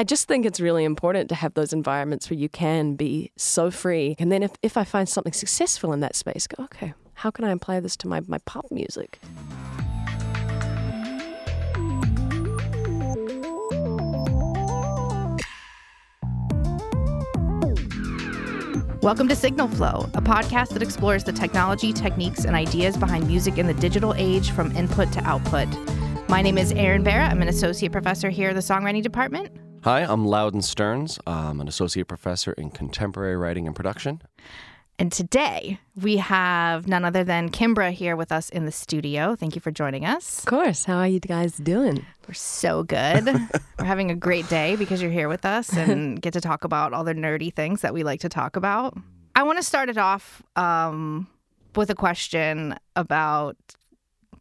I just think it's really important to have those environments where you can be so free. And then if, if I find something successful in that space, go, okay, how can I apply this to my, my pop music? Welcome to Signal Flow, a podcast that explores the technology, techniques, and ideas behind music in the digital age from input to output. My name is Erin Barra. I'm an associate professor here at the Songwriting Department. Hi, I'm Loudon Stearns. I'm an associate professor in contemporary writing and production. And today we have none other than Kimbra here with us in the studio. Thank you for joining us. Of course. How are you guys doing? We're so good. We're having a great day because you're here with us and get to talk about all the nerdy things that we like to talk about. I want to start it off um, with a question about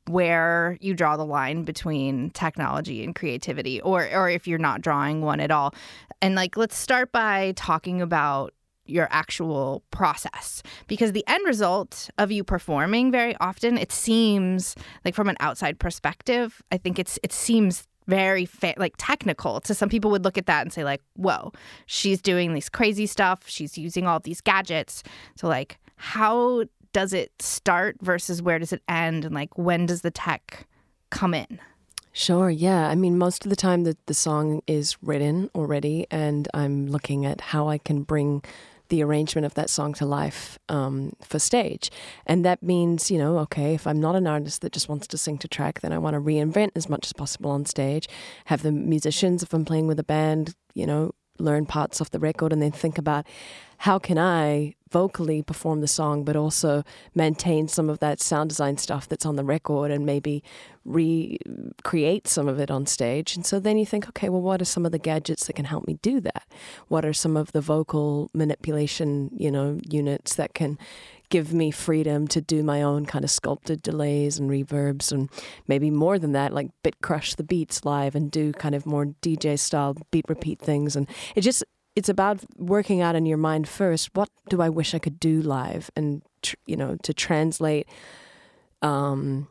where you draw the line between technology and creativity or or if you're not drawing one at all. And like let's start by talking about your actual process because the end result of you performing very often it seems like from an outside perspective i think it's it seems very fa- like technical. To some people would look at that and say like whoa she's doing this crazy stuff. She's using all these gadgets. So like how does it start versus where does it end and like when does the tech come in Sure, yeah. I mean, most of the time the, the song is written already, and I'm looking at how I can bring the arrangement of that song to life um, for stage. And that means, you know, okay, if I'm not an artist that just wants to sing to track, then I want to reinvent as much as possible on stage, have the musicians, if I'm playing with a band, you know, learn parts off the record and then think about how can I vocally perform the song, but also maintain some of that sound design stuff that's on the record and maybe recreate some of it on stage. And so then you think, okay, well, what are some of the gadgets that can help me do that? What are some of the vocal manipulation, you know, units that can give me freedom to do my own kind of sculpted delays and reverbs and maybe more than that like bit crush the beats live and do kind of more DJ style beat repeat things. And it just it's about working out in your mind first what do I wish I could do live? And tr- you know to translate um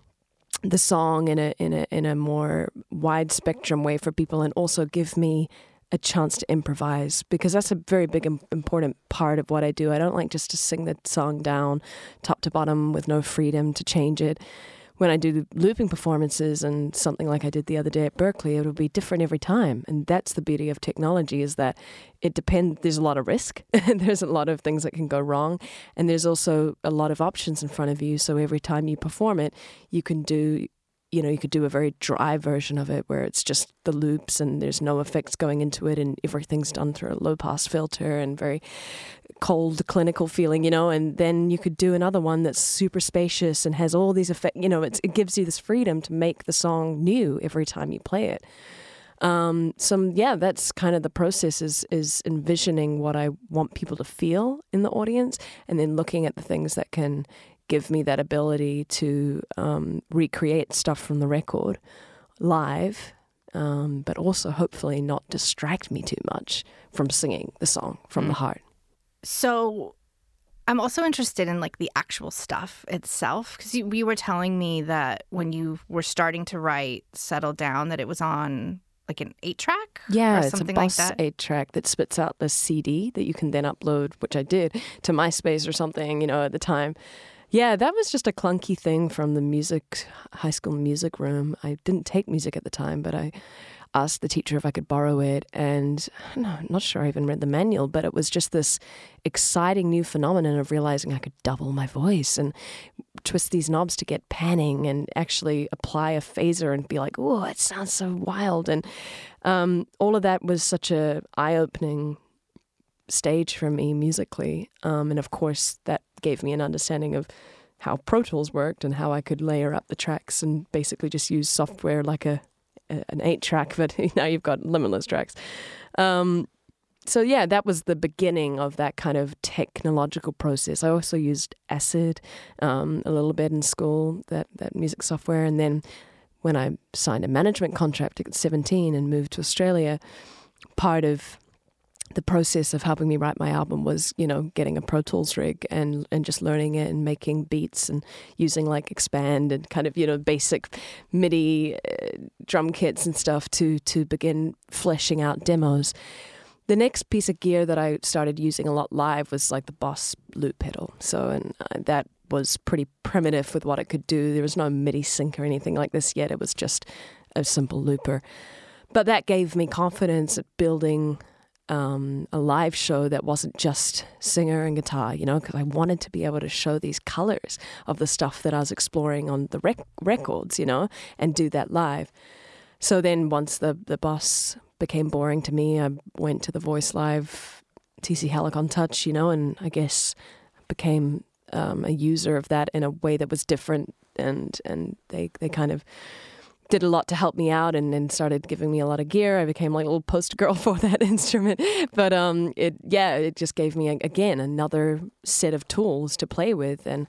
the song in a in a in a more wide spectrum way for people and also give me a chance to improvise because that's a very big important part of what I do. I don't like just to sing the song down top to bottom with no freedom to change it. When I do looping performances and something like I did the other day at Berklee, it will be different every time. And that's the beauty of technology is that it depends there's a lot of risk. there's a lot of things that can go wrong and there's also a lot of options in front of you. So every time you perform it, you can do you know, you could do a very dry version of it where it's just the loops and there's no effects going into it and everything's done through a low pass filter and very cold clinical feeling, you know, and then you could do another one that's super spacious and has all these effects, you know, it gives you this freedom to make the song new every time you play it. Um, so yeah, that's kind of the process is is envisioning what I want people to feel in the audience, and then looking at the things that can give me that ability to um, recreate stuff from the record live, um, but also hopefully not distract me too much from singing the song from mm. the heart. So I'm also interested in like the actual stuff itself because you, you were telling me that when you were starting to write "Settle Down" that it was on like an eight track, yeah, it's a Boss like eight track that spits out the CD that you can then upload, which I did to MySpace or something, you know, at the time. Yeah, that was just a clunky thing from the music high school music room. I didn't take music at the time, but I asked the teacher if I could borrow it, and I'm not sure I even read the manual, but it was just this exciting new phenomenon of realizing I could double my voice and twist these knobs to get panning and actually apply a phaser and be like, "Oh, it sounds so wild!" And um, all of that was such a eye-opening stage for me musically. Um, and of course, that gave me an understanding of how Pro Tools worked and how I could layer up the tracks and basically just use software like a an eight track, but now you've got limitless tracks. Um, so yeah, that was the beginning of that kind of technological process. I also used Acid um, a little bit in school, that that music software, and then when I signed a management contract at 17 and moved to Australia, part of the process of helping me write my album was, you know, getting a Pro Tools rig and and just learning it and making beats and using like expand and kind of you know basic MIDI uh, drum kits and stuff to to begin fleshing out demos. The next piece of gear that I started using a lot live was like the Boss loop pedal. So and uh, that was pretty primitive with what it could do. There was no MIDI sync or anything like this yet. It was just a simple looper. But that gave me confidence at building um, a live show that wasn't just singer and guitar, you know, because I wanted to be able to show these colors of the stuff that I was exploring on the rec- records, you know, and do that live. So then once the, the boss became boring to me, I went to the Voice Live TC Helicon Touch, you know, and I guess became um, a user of that in a way that was different and and they, they kind of did a lot to help me out and, and started giving me a lot of gear. I became like a little poster girl for that instrument. But um, it yeah, it just gave me again another set of tools to play with. And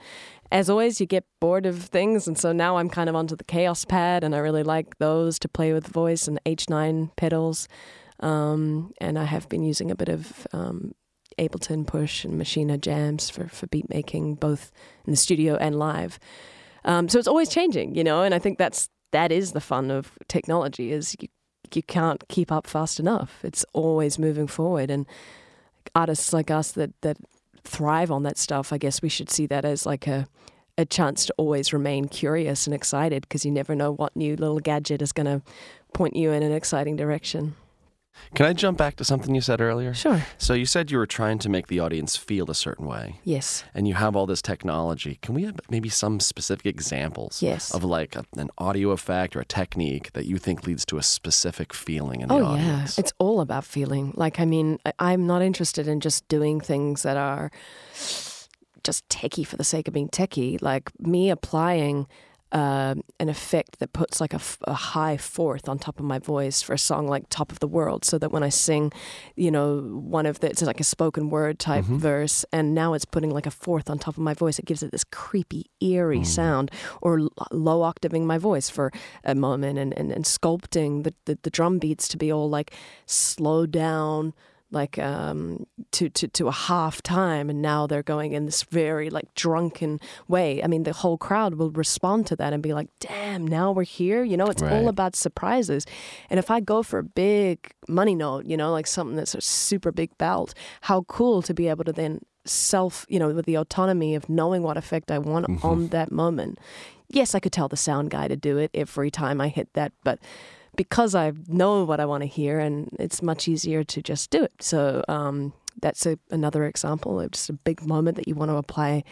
as always, you get bored of things, and so now I'm kind of onto the Kaoss Pad, and I really like those to play with voice and H9 pedals. Um, and I have been using a bit of um, Ableton Push and Maschine jams for for beat making, both in the studio and live. Um, so it's always changing, you know, and I think that's that is the fun of technology is you you can't keep up fast enough. It's always moving forward, and artists like us that that thrive on that stuff, I guess we should see that as like a a chance to always remain curious and excited because you never know what new little gadget is going to point you in an exciting direction. Can I jump back to something you said earlier? Sure. So you said you were trying to make the audience feel a certain way. Yes. And you have all this technology. Can we have maybe some specific examples Yes. of like a, an audio effect or a technique that you think leads to a specific feeling in the Oh audience? yeah, it's all about feeling. Like I mean, I, I'm not interested in just doing things that are just techie for the sake of being techie. Like me applying uh, an effect that puts like a, f- a high fourth on top of my voice for a song like "Top of the World," so that when I sing, you know, one of the it's like a spoken word type verse, and now it's putting like a fourth on top of my voice. It gives it this creepy, eerie sound, or l- low octaving my voice for a moment, and and, and sculpting the, the the drum beats to be all like slowed down like um, to, to to a half time, and now they're going in this very like drunken way. I mean, the whole crowd will respond to that and be like, "Damn, now we're here." You know, it's Right. all about surprises. And if I go for a big money note, you know, like something that's a super big belt, how cool to be able to then self, you know, with the autonomy of knowing what effect I want on that moment. Yes, I could tell the sound guy to do it every time I hit that, but because I know what I want to hear, and it's much easier to just do it. So um, that's a, another example of just a big moment that you want to apply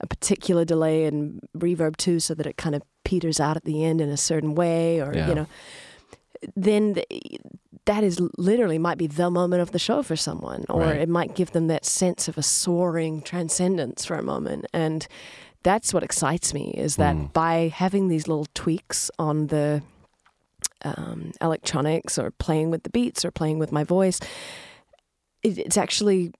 a particular delay and reverb to, so that it kind of peters out at the end in a certain way, or Yeah. you know, then th- that is literally might be the moment of the show for someone, or Right. it might give them that sense of a soaring transcendence for a moment, and that's what excites me is that Mm. by having these little tweaks on the um, electronics or playing with the beats or playing with my voice, it, it's actually,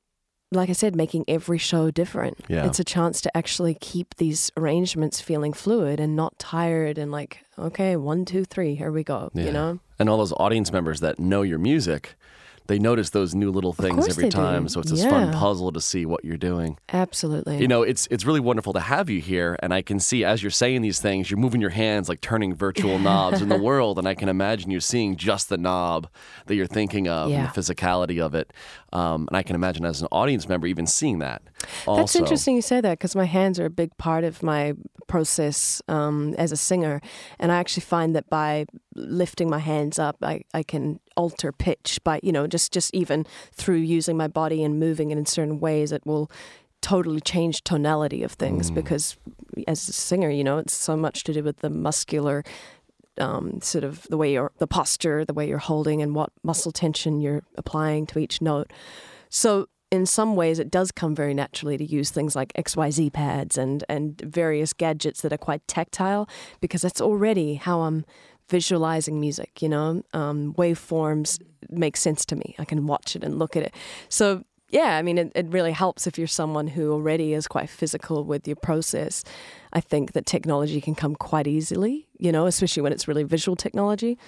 like I said, making every show different. Yeah. It's a chance to actually keep these arrangements feeling fluid and not tired and like, okay, one, two, three, here we go. Yeah. You know? And all those audience members that know your music, they notice those new little things every they do. time. So it's this fun puzzle to see what you're doing. Absolutely. You know, it's it's really wonderful to have you here, and I can see as you're saying these things, you're moving your hands like turning virtual knobs in the world, and I can imagine you're seeing just the knob that you're thinking of Yeah. and the physicality of it. Um, and I can imagine as an audience member even seeing that. That's interesting you say that because my hands are a big part of my process um, as a singer. And I actually find that by lifting my hands up, I, I can alter pitch by, you know, just, just even through using my body and moving it in certain ways, it will totally change tonality of things because as a singer, you know, it's so much to do with the muscular um, sort of the way you're, the posture, the way you're holding, and what muscle tension you're applying to each note. So, in some ways, it does come very naturally to use things like XYZ pads and, and various gadgets that are quite tactile because that's already how I'm visualizing music, you know? Um, waveforms make sense to me. I can watch it and look at it. So, yeah, I mean, it, it really helps if you're someone who already is quite physical with your process. I think that technology can come quite easily, you know, especially when it's really visual technology.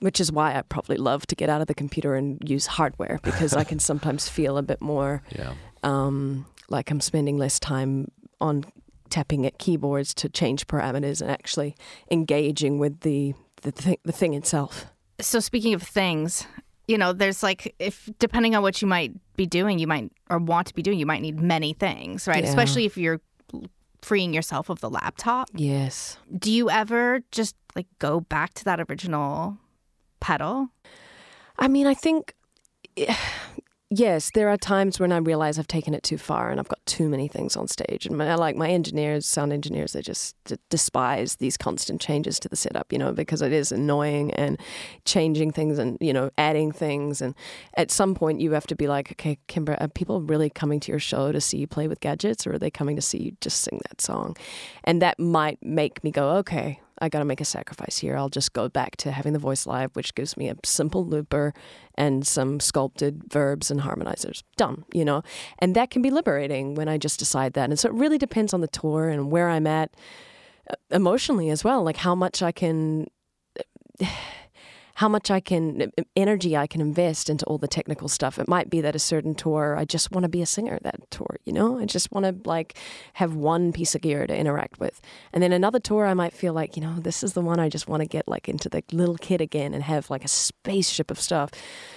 which is why I probably love to get out of the computer and use hardware because I can sometimes feel a bit more Yeah. um, like I'm spending less time on tapping at keyboards to change parameters and actually engaging with the the, th- the thing itself. So speaking of things, you know, there's like if depending on what you might be doing, you might or want to be doing, you might need many things, right? Yeah. Especially if you're freeing yourself of the laptop. Yes. Do you ever just like go back to that original pedal? I mean, I think eh, yes, there are times when I realize I've taken it too far and I've got too many things on stage. And my, like my engineers, sound engineers, they just d- despise these constant changes to the setup, you know, because it is annoying and changing things and you know adding things. And at some point, you have to be like, okay, Kimbra, are people really coming to your show to see you play with gadgets, or are they coming to see you just sing that song? And that might make me go, okay. I got to make a sacrifice here. I'll just go back to having the voice live, which gives me a simple looper and some sculpted verbs and harmonizers. Done, you know? And that can be liberating when I just decide that. And so it really depends on the tour and where I'm at uh, emotionally as well, like how much I can. How much I can energy I can invest into all the technical stuff. It might be that a certain tour I just want to be a singer that tour, you know? I just want to like have one piece of gear to interact with. And then another tour I might feel like, you know, this is the one I just want to get like into the little kid again and have like a spaceship of stuff.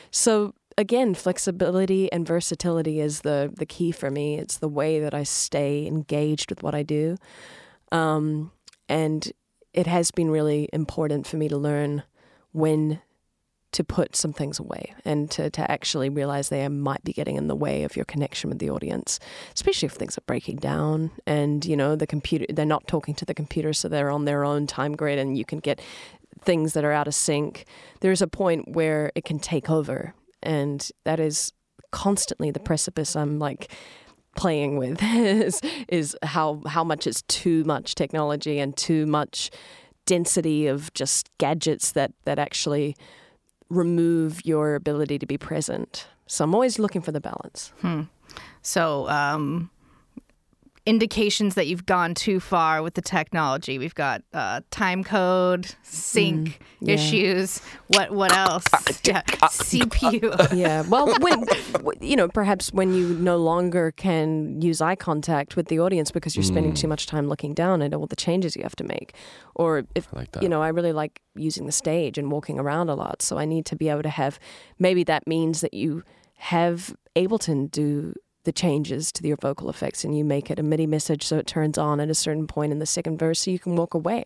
So again, flexibility and versatility is the the key for me. It's the way that I stay engaged with what I do. Um, and it has been really important for me to learn when to put some things away and to, to actually realize they might be getting in the way of your connection with the audience, especially if things are breaking down and, you know, the computer, they're not talking to the computer, so they're on their own time grid and you can get things that are out of sync. There's a point where it can take over, and that is constantly the precipice I'm like playing with is, is how, how much is too much technology and too much density of just gadgets that, that actually remove your ability to be present. So I'm always looking for the balance. So, um, indications that you've gone too far with the technology. We've got uh, time code, sync yeah. issues. What what else? yeah, CPU. Yeah. Well, when you know, perhaps when you no longer can use eye contact with the audience because you're spending too much time looking down at all the changes you have to make, or if like you know, I really like using the stage and walking around a lot, so I need to be able to have. Maybe that means that you have Ableton do the changes to your vocal effects and you make it a MIDI message so it turns on at a certain point in the second verse so you can walk away.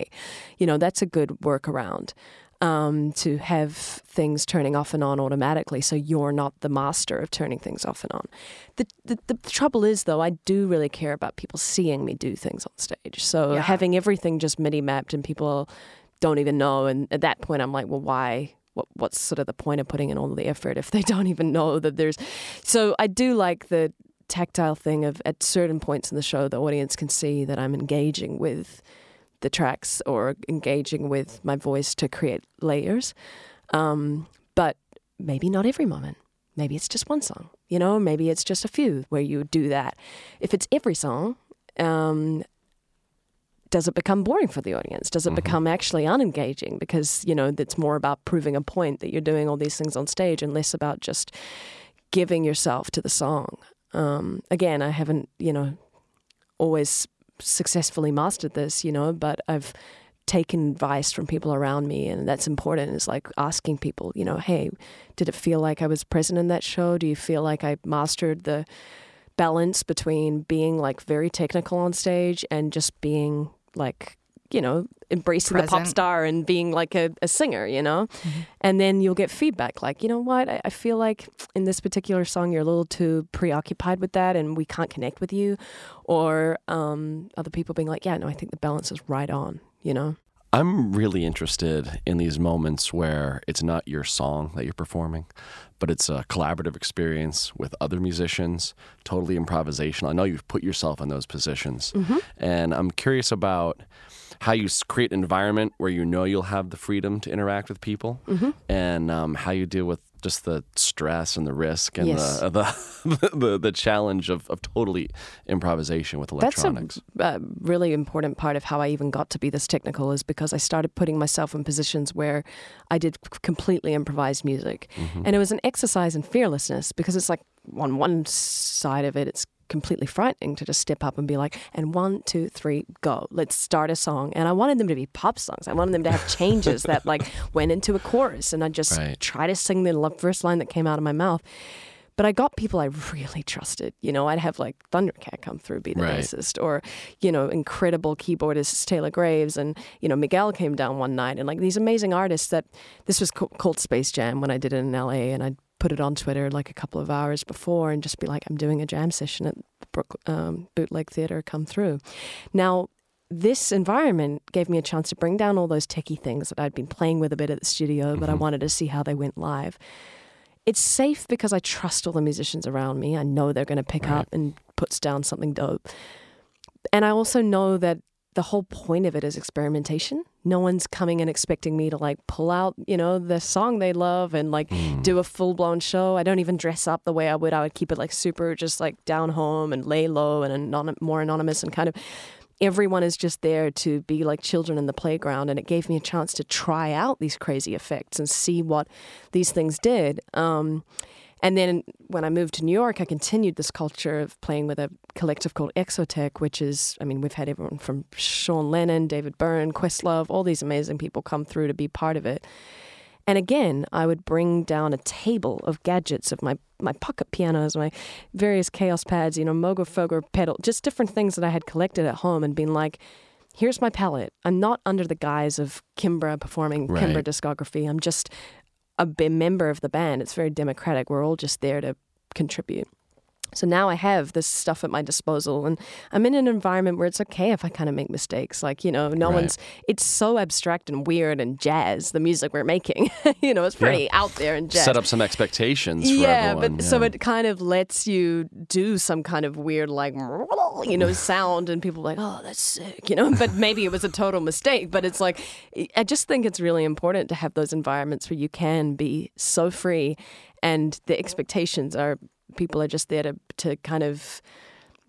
You know, that's a good workaround um, to have things turning off and on automatically so you're not the master of turning things off and on. The, the, the trouble is, though, I do really care about people seeing me do things on stage. So Yeah. having everything just MIDI mapped and people don't even know, and at that point, I'm like, well, why? What, what's sort of the point of putting in all the effort if they don't even know that there's. So I do like the tactile thing of at certain points in the show, the audience can see that I'm engaging with the tracks or engaging with my voice to create layers. Um, but maybe not every moment. Maybe it's just one song, you know, maybe it's just a few where you do that. If it's every song, um, does it become boring for the audience? Does it become actually unengaging because, you know, it's more about proving a point that you're doing all these things on stage and less about just giving yourself to the song? Um, again, I haven't, you know, always successfully mastered this, you know, but I've taken advice from people around me and that's important is like asking people, you know, hey, did it feel like I was present in that show? Do you feel like I mastered the balance between being like very technical on stage and just being like, you know, embracing the pop star and being like a, a singer, you know? And then you'll get feedback like, you know what, I, I feel like in this particular song you're a little too preoccupied with that and we can't connect with you. Or um, other people being like, yeah, no, I think the balance is right on, you know? I'm really interested in these moments where it's not your song that you're performing, but it's a collaborative experience with other musicians, totally improvisational. I know you've put yourself in those positions. And I'm curious about how you create an environment where you know you'll have the freedom to interact with people and um, how you deal with just the stress and the risk and Yes. the, the the the challenge of, of totally improvisation with electronics. That's a uh, really important part of how I even got to be this technical is because I started putting myself in positions where I did completely improvised music. Mm-hmm. And it was an exercise in fearlessness because it's like on one side of it, it's completely frightening to just step up and be like, and one, two, three, go. Let's start a song. And I wanted them to be pop songs. I wanted them to have changes that like went into a chorus. And I just Right. try to sing the first line that came out of my mouth. But I got people I really trusted. You know, I'd have like Thundercat come through, be the Right. bassist, or, you know, incredible keyboardist Taylor Graves. And, you know, Miguel came down one night and like these amazing artists that this was ca- called Space Jam when I did it in LA. And I'd put it on Twitter like a couple of hours before and just be like, I'm doing a jam session at Brook, um, Bootleg Theater, come through. Now, this environment gave me a chance to bring down all those techie things that I'd been playing with a bit at the studio, but I wanted to see how they went live. It's safe because I trust all the musicians around me. I know they're going to pick Right. up and puts down something dope. And I also know that the whole point of it is experimentation. No one's coming and expecting me to like pull out, you know, the song they love and like do a full blown show. I don't even dress up the way I would. I would keep it like super just like down home and lay low and anon- more anonymous and kind of everyone is just there to be like children in the playground and it gave me a chance to try out these crazy effects and see what these things did um, and then when I moved to New York, I continued this culture of playing with a collective called Exotech, which is, I mean, we've had everyone from Sean Lennon, David Byrne, Questlove, all these amazing people come through to be part of it. And again, I would bring down a table of gadgets of my, my pocket pianos, my various Kaoss pads, you know, Moogerfooger pedal, just different things that I had collected at home and been like, here's my palette. I'm not under the guise of Kimbra performing Right. Kimbra discography. I'm just a member of the band. It's very democratic. We're all just there to contribute. So now I have this stuff at my disposal, and I'm in an environment where it's okay if I kind of make mistakes. Like, you know, no Right. one's, it's so abstract and weird and jazz, the music we're making. you know, it's pretty out there and jazz. Set up some expectations for yeah, everyone. but so it kind of lets you do some kind of weird, like, you know, sound, and people are like, oh, that's sick, you know. But maybe it was a total mistake. But it's like, I just think it's really important to have those environments where you can be so free, and the expectations are people are just there to to kind of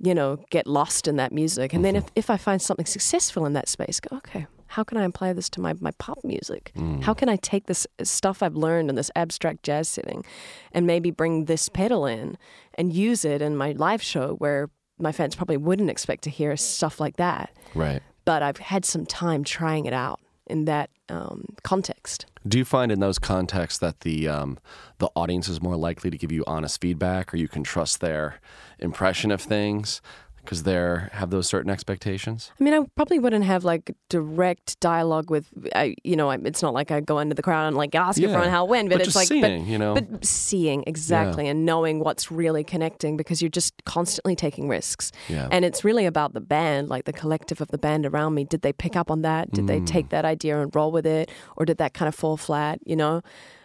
you know, get lost in that music. And then if, if I find something successful in that space, go, okay, how can I apply this to my, my pop music? How can I take this stuff I've learned in this abstract jazz setting and maybe bring this pedal in and use it in my live show where my fans probably wouldn't expect to hear stuff like that. right. But I've had some time trying it out in that um, context. Do you find in those contexts that the um, the audience is more likely to give you honest feedback, or you can trust their impression of things because they have those certain expectations? I mean, I probably wouldn't have like direct dialogue with, I, you know, I- it's not like I go into the crowd and like ask Yeah, everyone how it went, but, but it's like, seeing, but, you know? but seeing exactly and knowing what's really connecting because you're just constantly taking risks. Yeah. And it's really about the band, like the collective of the band around me. Did they pick up on that? Did they Mm. take that idea and roll with it? Or did that kind of fall flat, you know?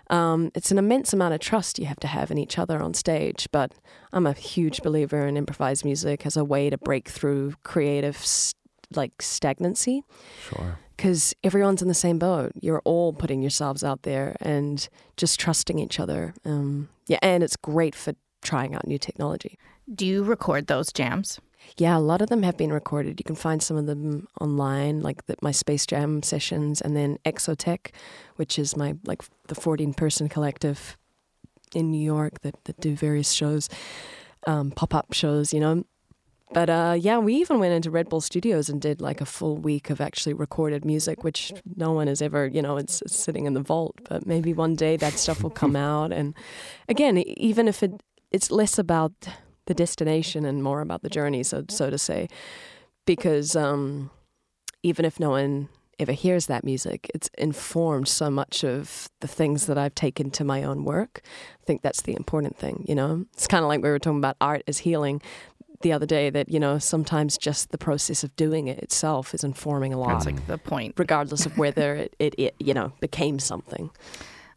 Um, it's an immense amount of trust you have to have in each other on stage. But I'm a huge believer in improvised music as a way to break through creative, s like stagnancy, Sure. because everyone's in the same boat. You're all putting yourselves out there and just trusting each other. Um, yeah, and it's great for trying out new technology. Do you record those jams? Yeah, a lot of them have been recorded. You can find some of them online, like the, my Space Jam sessions, and then Exotech, which is my like the 14 person collective in New York that, that do various shows, um, pop up shows, you know. But uh, yeah, we even went into Red Bull Studios and did like a full week of actually recorded music, which no one has ever, you know, it's, it's sitting in the vault. But maybe one day that stuff will come out. And again, even if it it's less about the destination and more about the journey, so so to say, because um, even if no one ever hears that music, it's informed so much of the things that I've taken to my own work. I think that's the important thing. You know, it's kind of like we were talking about art as healing the other day. That you know sometimes just the process of doing it itself is informing a lot, That's like the point. regardless of whether it, it, it you know became something.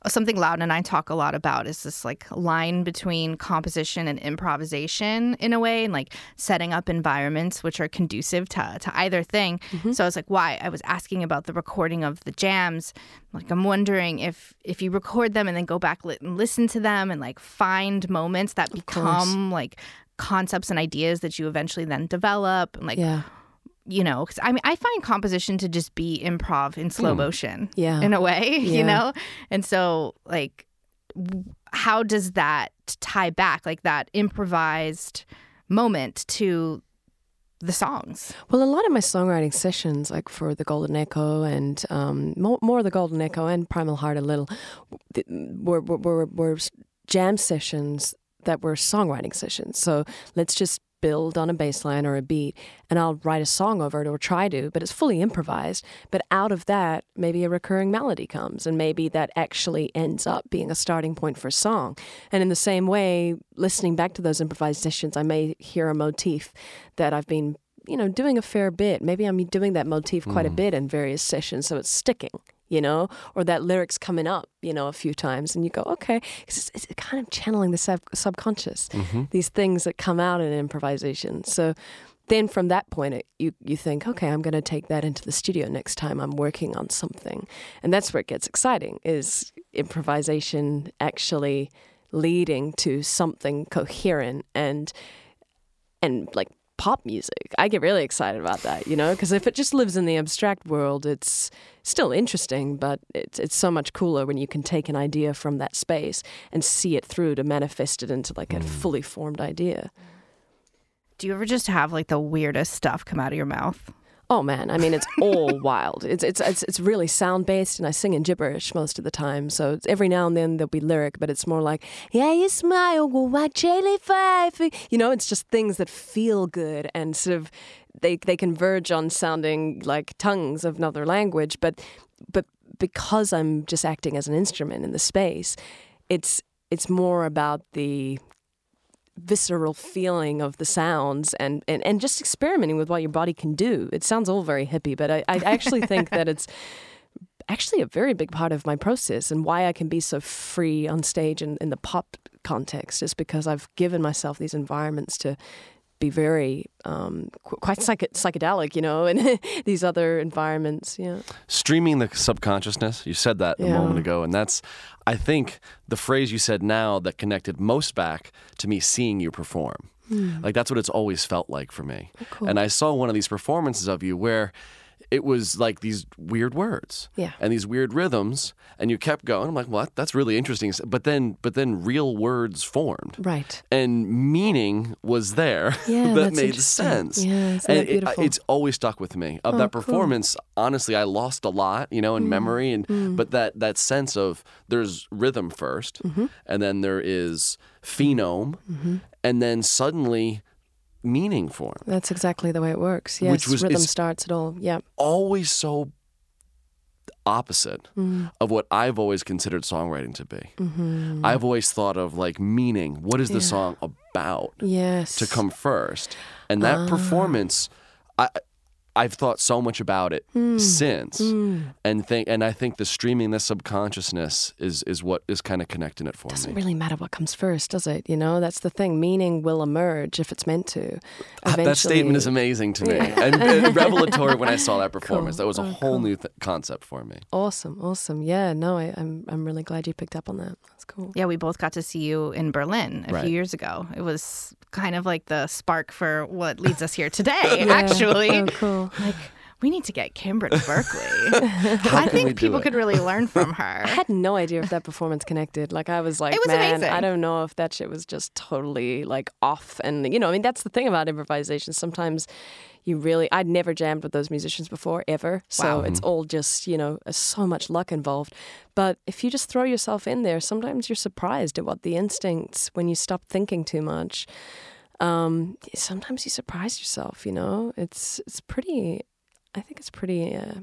Something Loudon and I talk a lot about is this like line between composition and improvisation in a way, and like setting up environments which are conducive to, to either thing. Mm-hmm. So I was like, why? I was asking about the recording of the jams. Like I'm wondering if if you record them and then go back li- and listen to them and like find moments that become like concepts and ideas that you eventually then develop and like Yeah. You know, because I mean, I find composition to just be improv in slow motion, Yeah. in a way, Yeah. you know, and so like, w- how does that tie back, like that improvised moment, to the songs? Well, a lot of my songwriting sessions, like for the Golden Echo and um, more, more of the Golden Echo and Primal Heart, a little, were, were, were, were jam sessions that were songwriting sessions. So let's just build on a bass line or a beat, and I'll write a song over it or try to, but it's fully improvised. But out of that, maybe a recurring melody comes, and maybe that actually ends up being a starting point for a song. And in the same way, listening back to those improvised sessions, I may hear a motif that I've been you know, doing a fair bit. Maybe I'm doing that motif quite a hmm. bit in various sessions, so it's sticking, you know, or that lyric's coming up, you know, a few times, and you go, okay, it's, it's kind of channeling the sub- subconscious, mm-hmm. these things that come out in improvisation. So then from that point, it, you you think, okay, I'm going to take that into the studio next time I'm working on something, and that's where it gets exciting. Is improvisation actually leading to something coherent and and like pop music. I get really excited about that, you know, because if it just lives in the abstract world, it's still interesting, but it's it's so much cooler when you can take an idea from that space and see it through to manifest it into like a mm. fully formed idea. Do you ever just have like the weirdest stuff come out of your mouth? Oh man, I mean it's all wild. It's it's it's it's really sound based, and I sing in gibberish most of the time. So it's, every now and then there'll be lyric, but it's more like "Yeah, you smile, go watch Charlie Five." You know, it's just things that feel good and sort of they they converge on sounding like tongues of another language, but but because I'm just acting as an instrument in the space, it's it's more about the visceral feeling of the sounds and, and, and just experimenting with what your body can do. It sounds all very hippie, but I, I actually think that it's actually a very big part of my process and why I can be so free on stage in, in the pop context is because I've given myself these environments to be very um, qu- quite psych- psychedelic, you know, in these other environments. Yeah. streaming the subconsciousness. You said that a moment ago, and that's I think the phrase you said now that connected most back to me seeing you perform. Hmm. Like that's what it's always felt like for me. cool. And I saw one of these performances of you where it was like these weird words Yeah. and these weird rhythms and you kept going i'm like what that's really interesting but then but then real words formed Right. and meaning was there Yeah, that made sense. Yeah, and it- it's always stuck with me. Of Oh, that cool. performance, honestly, I lost a lot, you know, in memory, and but that that sense of there's rhythm 1st and then there is phoneme, and then suddenly meaning form. That's exactly the way it works. Yes. Which was- rhythm starts it all. Yeah. Always so opposite Mm. of what I've always considered songwriting to be. Mm-hmm. I've always thought of like meaning. What is the song about? Yes. to come first. And that performance, I I've thought so much about it since, and think and I think the streaming the subconsciousness is is what is kind of connecting it for me. doesn't really matter what comes first, does it? You know, that's the thing. Meaning will emerge if it's meant to. Uh, that statement is amazing to me and, and revelatory when I saw that performance. Cool. That was a Oh, whole cool. new th- concept for me. Awesome, awesome. Yeah, no, I, I'm I'm really glad you picked up on that. That's cool. Yeah, we both got to see you in Berlin a Right. few years ago. It was kind of like the spark for what leads us here today, Yeah. actually. Oh, cool. Like, we need to get Kimbra to Berklee. I think people could really learn from her. I had no idea if that performance connected. Like I was like, It was man, amazing. I don't know if that shit was just totally like off. And you know, I mean, that's the thing about improvisation. Sometimes you really, I'd never jammed with those musicians before ever. So Wow. it's all just you know, uh, so much luck involved. But if you just throw yourself in there, sometimes you're surprised at what the instincts when you stop thinking too much. Um, sometimes you surprise yourself. You know, it's it's pretty. I think it's pretty. Uh,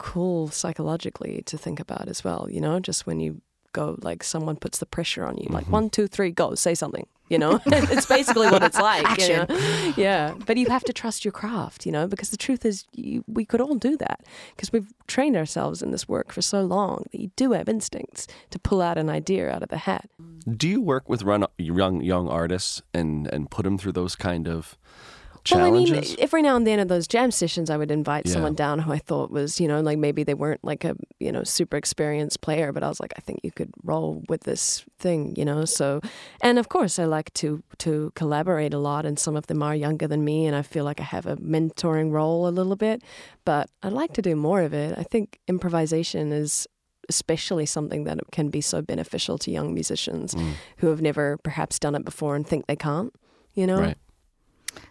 cool psychologically to think about as well. You know, just when you go like someone puts the pressure on you, like one, two, three, go, say something. You know, it's basically what it's like. you Action. know? Yeah, but you have to trust your craft. You know, because the truth is, you, we could all do that because we've trained ourselves in this work for so long that you do have instincts to pull out an idea out of the hat. Do you work with run, young young artists and and put them through those kind of challenges? Well, I mean, every now and then at those jam sessions, I would invite Yeah. someone down who I thought was, you know, like maybe they weren't like a, you know, super experienced player, but I was like, I think you could roll with this thing, you know. So, and of course, I like to to collaborate a lot, and some of them are younger than me, and I feel like I have a mentoring role a little bit, but I'd like to do more of it. I think improvisation is especially something that can be so beneficial to young musicians Mm. who have never perhaps done it before and think they can't, you know. Right.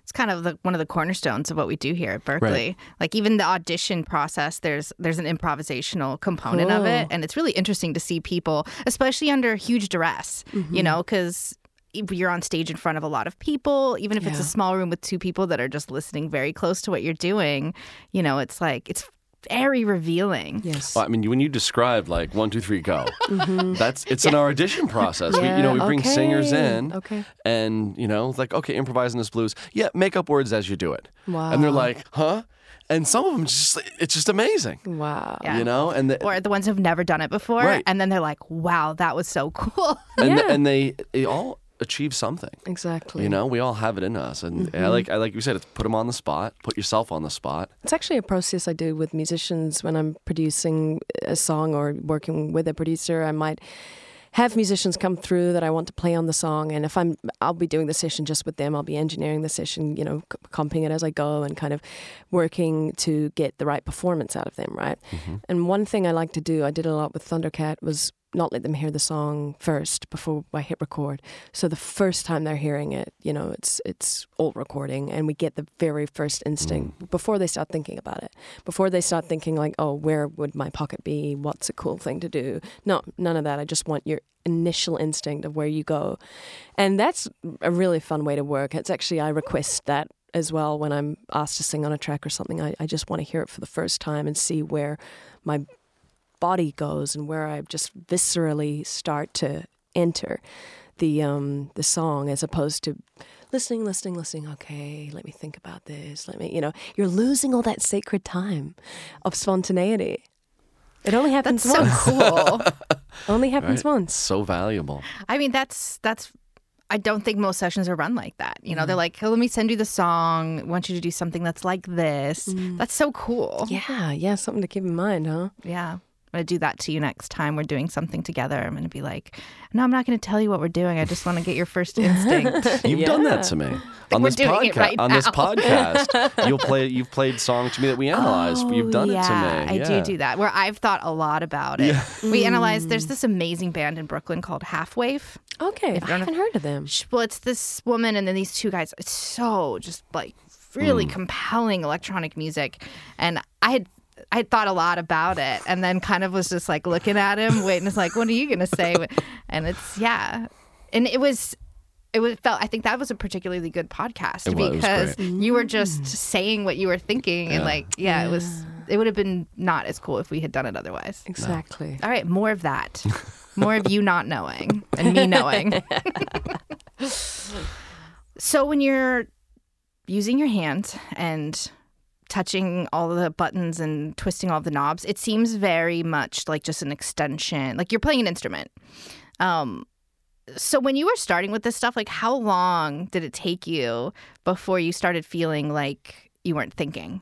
It's kind of the, one of the cornerstones of what we do here at Berklee. Like even the audition process, there's there's an improvisational component of it, and it's really interesting to see people, especially under huge duress. Mm-hmm. You know, because you're on stage in front of a lot of people, even if it's a small room with two people that are just listening very close to what you're doing. You know, it's like it's very revealing. Yes. Well, I mean, when you described like one, two, three, go, mm-hmm. that's it's in our audition process. We, you know, we bring singers in, Okay. and you know, like okay, improvising this blues. Yeah, make up words as you do it. Wow. And they're like, huh? And some of them just it's just amazing. Wow. Yeah. You know, and the, Or the ones who've never done it before, Right. and then they're like, "Wow, that was so cool." and Yeah. and they they all achieve something. Exactly. You know, we all have it in us, and Mm-hmm. I like I like you said, it's put them on the spot, put yourself on the spot. It's actually a process I do with musicians when I'm producing a song or working with a producer. I might have musicians come through that I want to play on the song, and if I'm, I'll be doing the session just with them. I'll be engineering the session, you know, comping it as I go, and kind of working to get the right performance out of them, right? And one thing I like to do, I did a lot with Thundercat, was not let them hear the song first before I hit record. So the first time they're hearing it, you know, it's it's all recording, and we get the very first instinct mm. before they start thinking about it. Before they start thinking like, oh, where would my pocket be? What's a cool thing to do? No, none of that. I just want your initial instinct of where you go, and that's a really fun way to work. It's actually I request that as well when I'm asked to sing on a track or something. I, I just want to hear it for the first time and see where my body goes and where I just viscerally start to enter the um the song as opposed to listening, listening, listening. Okay, let me think about this. Let me, you know, you're losing all that sacred time of spontaneity. It only happens That's so once. cool. Only happens Right? once. So valuable. I mean, that's that's. I don't think most sessions are run like that. You know, they're like, hey, "Let me send you the song. I want you to do something that's like this." That's so cool. Yeah, yeah, something to keep in mind, huh? Yeah. I'm gonna do that to you next time we're doing something together. I'm gonna be like, "No, I'm not gonna tell you what we're doing. I just want to get your first instinct." You've done that to me on this podcast. right on this podcast, you'll play. You've played songs to me that we analyzed. Oh, you've done Oh, yeah, it to me. I do do that. Where I've thought a lot about it. We mm. analyzed. There's this amazing band in Brooklyn called Half Waif. Okay, I haven't heard of them. Sh- Well, it's this woman and then these two guys. It's so just like really mm. compelling electronic music, and I had. I thought a lot about it, and then kind of was just like looking at him, waiting. It's like, what are you gonna say? And it's yeah, and it was, it was felt. I think that was a particularly good podcast It was, it was because great. you were just saying what you were thinking, and like, yeah, it was. It would have been not as cool if we had done it otherwise. Exactly. All right, more of that. More of you not knowing and me knowing. so when you're using your hands and touching all the buttons and twisting all the knobs, it seems very much like just an extension, like you're playing an instrument. Um so when you were starting with this stuff, like how long did it take you before you started feeling like you weren't thinking?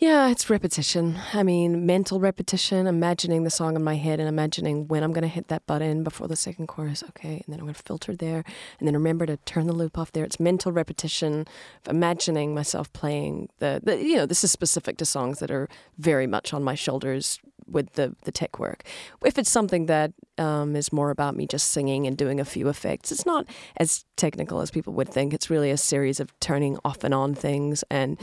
Yeah, it's repetition. I mean, mental repetition, imagining the song in my head and imagining when I'm going to hit that button before the second chorus. Okay. And then I'm going to filter there and then remember to turn the loop off there. It's mental repetition of imagining myself playing the, the you know, this is specific to songs that are very much on my shoulders with the, the tech work. If it's something that um, is more about me just singing and doing a few effects, it's not as technical as people would think. It's really a series of turning off and on things and,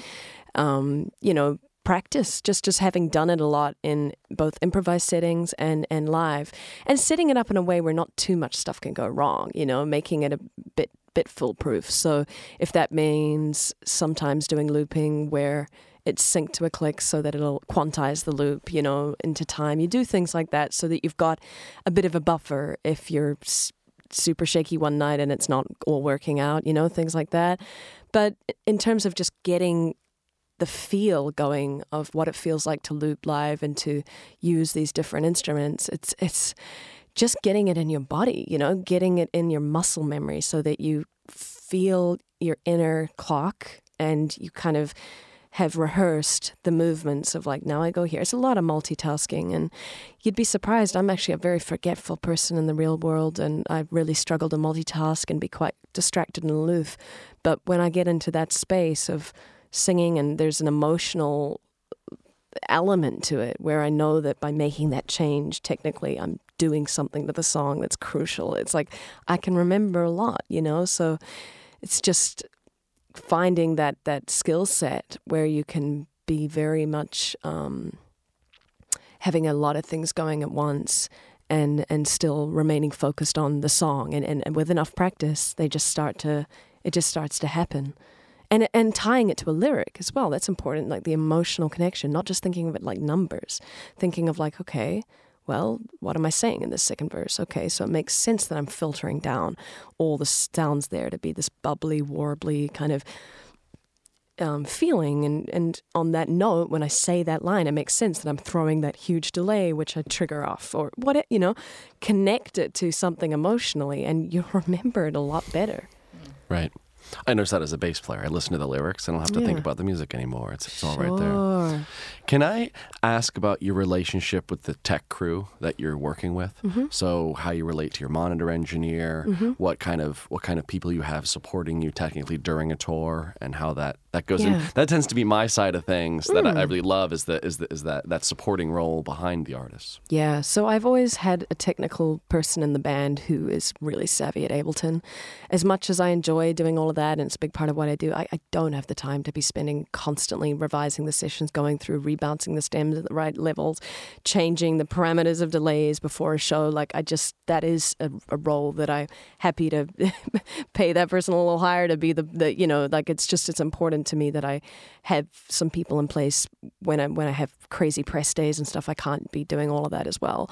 um, you know, practice just just having done it a lot in both improvised settings and and live and setting it up in a way where not too much stuff can go wrong you know making it a bit bit foolproof so if that means sometimes doing looping where it's synced to a click so that it'll quantize the loop you know into time you do things like that so that you've got a bit of a buffer if you're super shaky one night and it's not all working out, you know, things like that. But in terms of just getting the feel going of what it feels like to loop live and to use these different instruments, it's it's just getting it in your body, you know, getting it in your muscle memory so that you feel your inner clock and you kind of have rehearsed the movements of like now I go here. It's a lot of multitasking and you'd be surprised. I'm actually a very forgetful person in the real world and I really struggle to multitask and be quite distracted and aloof. But when I get into that space of singing and there's an emotional element to it where I know that by making that change technically I'm doing something to the song that's crucial. It's like I can remember a lot, you know? So it's just finding that that skill set where you can be very much um, having a lot of things going at once and and still remaining focused on the song and, and, and with enough practice they just start to it just starts to happen and and tying it to a lyric as well that's important like the emotional connection not just thinking of it like numbers thinking of like okay well, what am I saying in this second verse? Okay, so it makes sense that I'm filtering down all the sounds there to be this bubbly, warbly kind of um, feeling. And, and on that note, when I say that line, it makes sense that I'm throwing that huge delay, which I trigger off, or what, it, you know, connect it to something emotionally, and you remember it a lot better. Right. I notice that as a bass player. I listen to the lyrics. I don't have to yeah. think about the music anymore. It's, it's all sure. right there. Can I ask about your relationship with the tech crew that you're working with? Mm-hmm. So how you relate to your monitor engineer, mm-hmm. what kind of what kind of people you have supporting you technically during a tour, and how that that goes yeah. in. That tends to be my side of things that I, I mm. really love is the is the, is that that supporting role behind the artist. Yeah. So I've always had a technical person in the band who is really savvy at Ableton. As much as I enjoy doing all of that, and it's a big part of what I do, I, I don't have the time to be spending constantly revising the sessions, going through, rebouncing the stems at the right levels, changing the parameters of delays before a show. Like I just that is a, a role that I'm happy to pay that person a little higher to be the, the you know like it's just it's important to me that I have some people in place when I when I have crazy press days and stuff. I can't be doing all of that as well.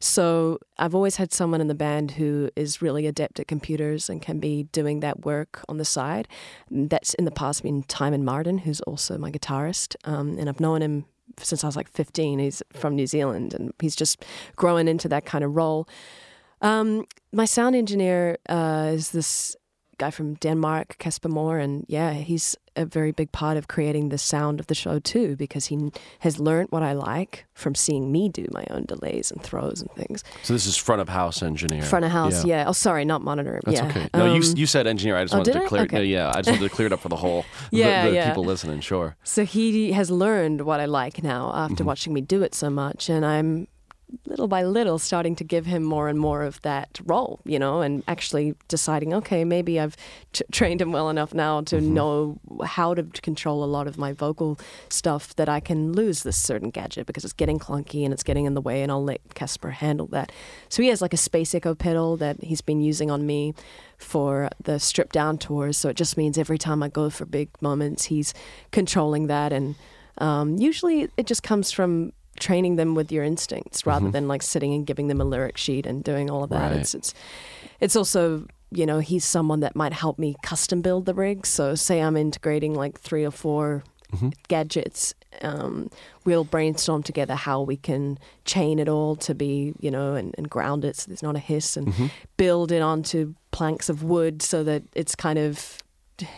So I've always had someone in the band who is really adept at computers and can be doing that work on the side. That's in the past been Tymon Martin, who's also my guitarist, um, and I've known him since I was like 15. He's from New Zealand and he's just growing into that kind of role. Um, my sound engineer uh, is this guy from Denmark, Kasper Moore, and yeah, he's a very big part of creating the sound of the show too, because he has learned what I like from seeing me do my own delays and throws and things. So this is front of house engineer. Front of house, yeah. yeah. Oh, sorry, not monitor. That's yeah. okay. No, um, you you said engineer. I just oh, wanted to clear. Okay. No, yeah, I just wanted to clear it up for the whole. yeah, the, the yeah. people listening. Sure. So he has learned what I like now after mm-hmm. watching me do it so much, and I'm little by little starting to give him more and more of that role, you know, and actually deciding, okay, maybe I've t- trained him well enough now to mm-hmm. know how to control a lot of my vocal stuff that I can lose this certain gadget because it's getting clunky and it's getting in the way, and I'll let Kasper handle that. So he has like a space echo pedal that he's been using on me for the stripped down tours. So it just means every time I go for big moments, he's controlling that and. Um, usually it just comes from training them with your instincts rather mm-hmm. than like sitting and giving them a lyric sheet and doing all of that. Right. It's it's it's also you know he's someone that might help me custom build the rig. So say I'm integrating like three or 4 mm-hmm. gadgets. Um, we'll brainstorm together how we can chain it all to be, you know, and, and ground it so there's not a hiss and mm-hmm. build it onto planks of wood so that it's kind of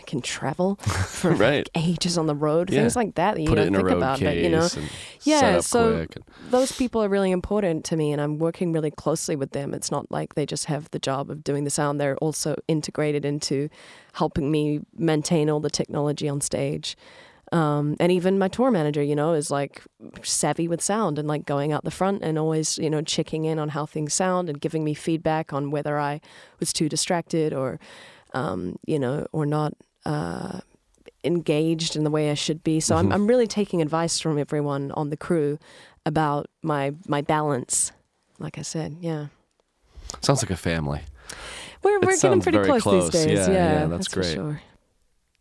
can travel for right. like ages on the road, yeah. things like that that you Put don't think about. But you know, yeah. So and... those people are really important to me, and I'm working really closely with them. It's not like they just have the job of doing the sound; they're also integrated into helping me maintain all the technology on stage. Um, and even my tour manager, you know, is like savvy with sound and like going out the front and always, you know, checking in on how things sound and giving me feedback on whether I was too distracted or um, you know, or not uh, engaged in the way I should be. So mm-hmm. I'm, I'm really taking advice from everyone on the crew about my my balance. Like I said, yeah. Sounds like a family. We're we're getting pretty close, close, these days. Yeah, yeah, yeah that's, that's great. Sure.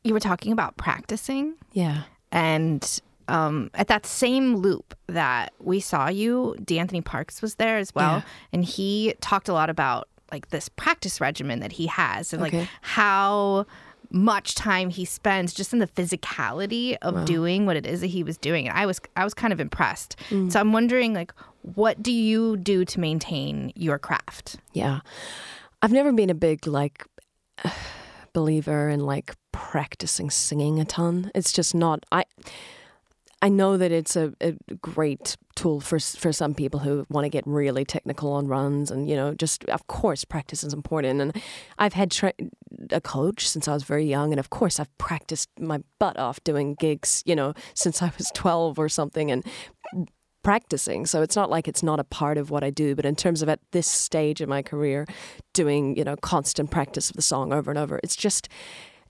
You were talking about practicing. Yeah. And um, at that same loop that we saw you, D'Anthony Parks was there as well, yeah. and he talked a lot about like this practice regimen that he has and Okay. like how much time he spends just in the physicality of doing what it is that he was doing and i was i was kind of impressed Mm. so i'm wondering like what do you do to maintain your craft Yeah. I've never been a big like believer in like practicing singing a ton. It's just not I I know that it's a, a great tool for for some people who want to get really technical on runs and you know just of course practice is important and I've had tra- a coach since I was very young and of course I've practiced my butt off doing gigs you know since I was 12 or something and practicing. So it's not like it's not a part of what I do, but in terms of at this stage in my career, doing, you know, constant practice of the song over and over, it's just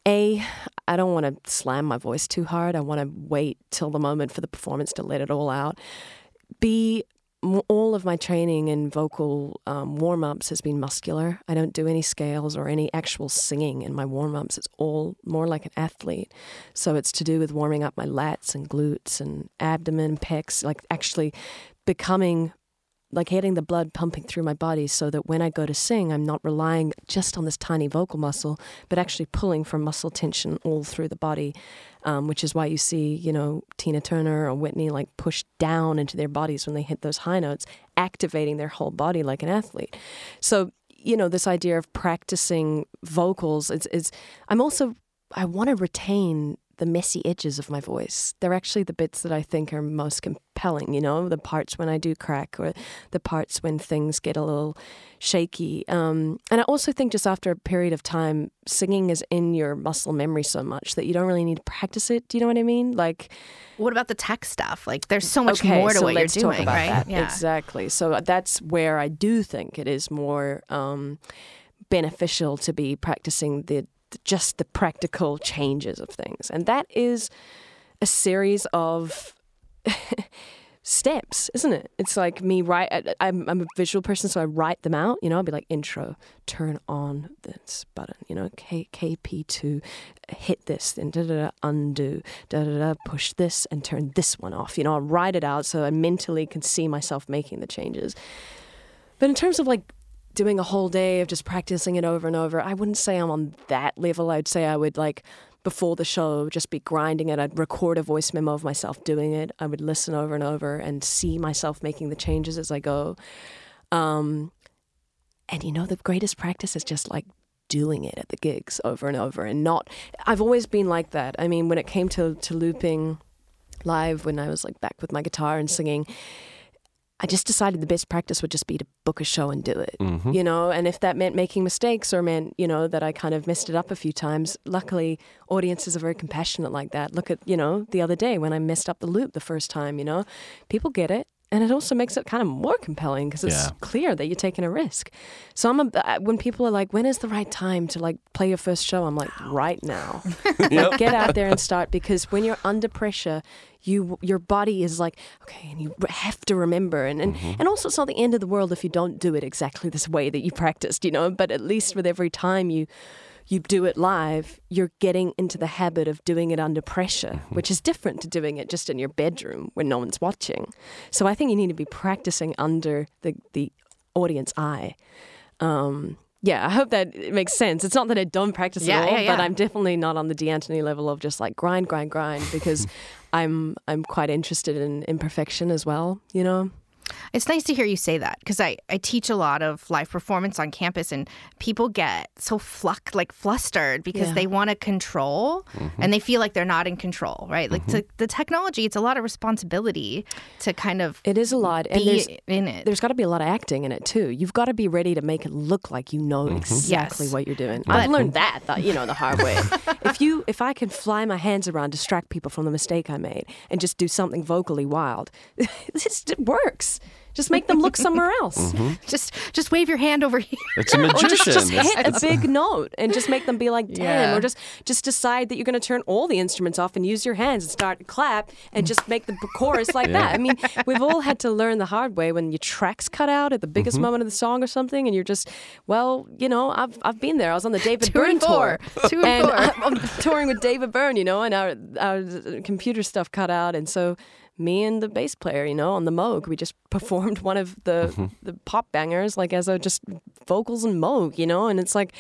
a I don't want to slam my voice too hard. I want to wait till the moment for the performance to let it all out. B all of my training and vocal um, warm ups has been muscular. I don't do any scales or any actual singing in my warm ups. It's all more like an athlete. So it's to do with warming up my lats and glutes and abdomen, pecs, like actually becoming like getting the blood pumping through my body so that when I go to sing, I'm not relying just on this tiny vocal muscle, but actually pulling from muscle tension all through the body, um, which is why you see, you know, Tina Turner or Whitney like push down into their bodies when they hit those high notes, activating their whole body like an athlete. So, you know, this idea of practicing vocals is, is I'm also, I want to retain the messy edges of my voice. They're actually the bits that I think are most compelling, you know, the parts when I do crack or the parts when things get a little shaky. Um, and I also think just after a period of time, singing is in your muscle memory so much that you don't really need to practice it. Do you know what I mean? Like, what about the tech stuff like there's so much okay, more to so what you're doing right that. yeah Exactly. So that's where I do think it is more um, beneficial to be practicing the just the practical changes of things, and that is a series of steps, isn't it? It's like me write. I'm, I'm a visual person, so I write them out. You know, I'll be like intro, turn on this button. You know, K KP two, hit this, then da da da undo, da da da push this and turn this one off. You know, I'll write it out so I mentally can see myself making the changes. But in terms of like doing a whole day of just practicing it over and over, I wouldn't say I'm on that level. I'd say I would like before the show just be grinding it. I'd record a voice memo of myself doing it. I would listen over and over and see myself making the changes as I go. Um, and you know, the greatest practice is just like doing it at the gigs over and over and not. I've always been like that. I mean, when it came to to looping live, when I was like back with my guitar and singing. I just decided the best practice would just be to book a show and do it, Mhm. you know. And if that meant making mistakes or meant, you know, that I kind of messed it up a few times, luckily audiences are very compassionate like that. Look at, you know, the other day when I messed up the loop the first time, you know, people get it. And it also makes it kind of more compelling because it's Yeah. clear that you're taking a risk. So I'm a, uh, when people are like, "When is the right time to like play your first show?" I'm like, "Right now." like, get out there and start because when you're under pressure, you your body is like, okay, and you have to remember, and and, and also it's not the end of the world if you don't do it exactly this way that you practiced, you know. But at least with every time you you do it live, you're getting into the habit of doing it under pressure, which is different to doing it just in your bedroom when no one's watching. So I think you need to be practicing under the the audience eye. Um, yeah, I hope that it makes sense. It's not that I don't practice Yeah, at all, yeah, but. I'm definitely not on the D'Antoni level of just like grind, grind, grind because I'm I'm quite interested in imperfection as well. You know, It's nice to hear you say that because I, I teach a lot of live performance on campus and people get so fluck like flustered because Yeah. they want to control mm-hmm. and they feel like they're not in control, right? Like mm-hmm. to, the technology, it's a lot of responsibility to kind of it is a lot, and there's in it. there's got to be a lot of acting in it too. You've got to be ready to make it look like you know mm-hmm. exactly Yes. what you're doing. But- I've learned that, the, you know, the hard way. if you if I can fly my hands around, distract people from the mistake I made, and just do something vocally wild, this it works. Just make them look somewhere else. just just wave your hand over here. It's a Or magician. just, just It's- hit a big note and just make them be like, damn. Yeah. Or just just decide that you're going to turn all the instruments off and use your hands and start to clap and just make the chorus like that. I mean, we've all had to learn the hard way when your tracks cut out at the biggest Mm-hmm. moment of the song or something, and you're just, well, you know, I've I've been there. I was on the David Two Byrne and four. tour, Two and and four. I'm, I'm touring with David Byrne, you know, and our our computer stuff cut out, and so me and the bass player, you know, on the Moog. We just performed one of the Mm-hmm. the pop bangers, like as a just vocals and Moog, you know, and it's like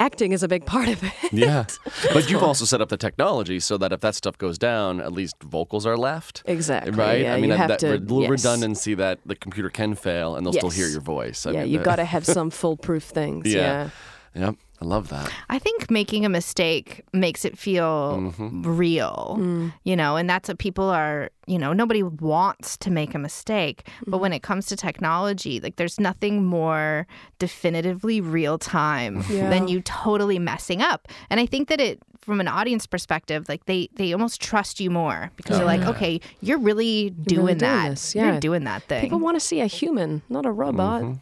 acting is a big part of it. Yeah. But you've also set up the technology so that if that stuff goes down, at least vocals are left. Exactly. Right? Yeah, I mean, you that, to, re- yes. redundancy that the computer can fail and they'll still hear your voice. I yeah, mean, you've got to have some foolproof things. Yeah. Yeah. Yep. I love that. I think making a mistake makes it feel Mm-hmm. real, Mm. you know, and that's what people are, you know, nobody wants to make a mistake. But when it comes to technology, like there's nothing more definitively real time Yeah. than you totally messing up. And I think that it, from an audience perspective, like they, they almost trust you more because Oh, they're like, yeah. okay, you're really doing really doing that. You're yeah. doing that thing. People want to see a human, not a robot. Mm-hmm.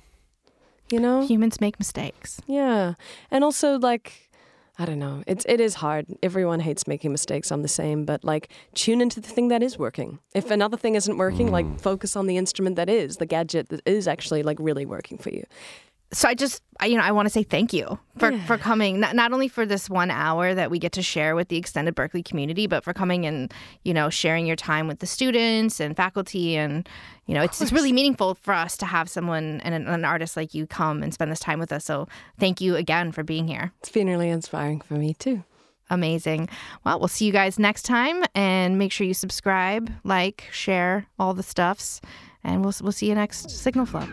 You know? Humans make mistakes. Yeah. And also like I don't know. It's it is hard. Everyone hates making mistakes. I'm the same, but like tune into the thing that is working. If another thing isn't working, Mm. like focus on the instrument that is, the gadget that is actually like really working for you. So I just I, you know I want to say thank you for for coming not, not only for this one hour that we get to share with the extended Berklee community but for coming and you know sharing your time with the students and faculty and you know it's, it's really meaningful for us to have someone and an, an artist like you come and spend this time with us. So thank you again for being here. It's been really inspiring for me too. amazing. Well we'll see you guys next time and make sure you subscribe like share all the stuffs and we'll we'll see you next signal flow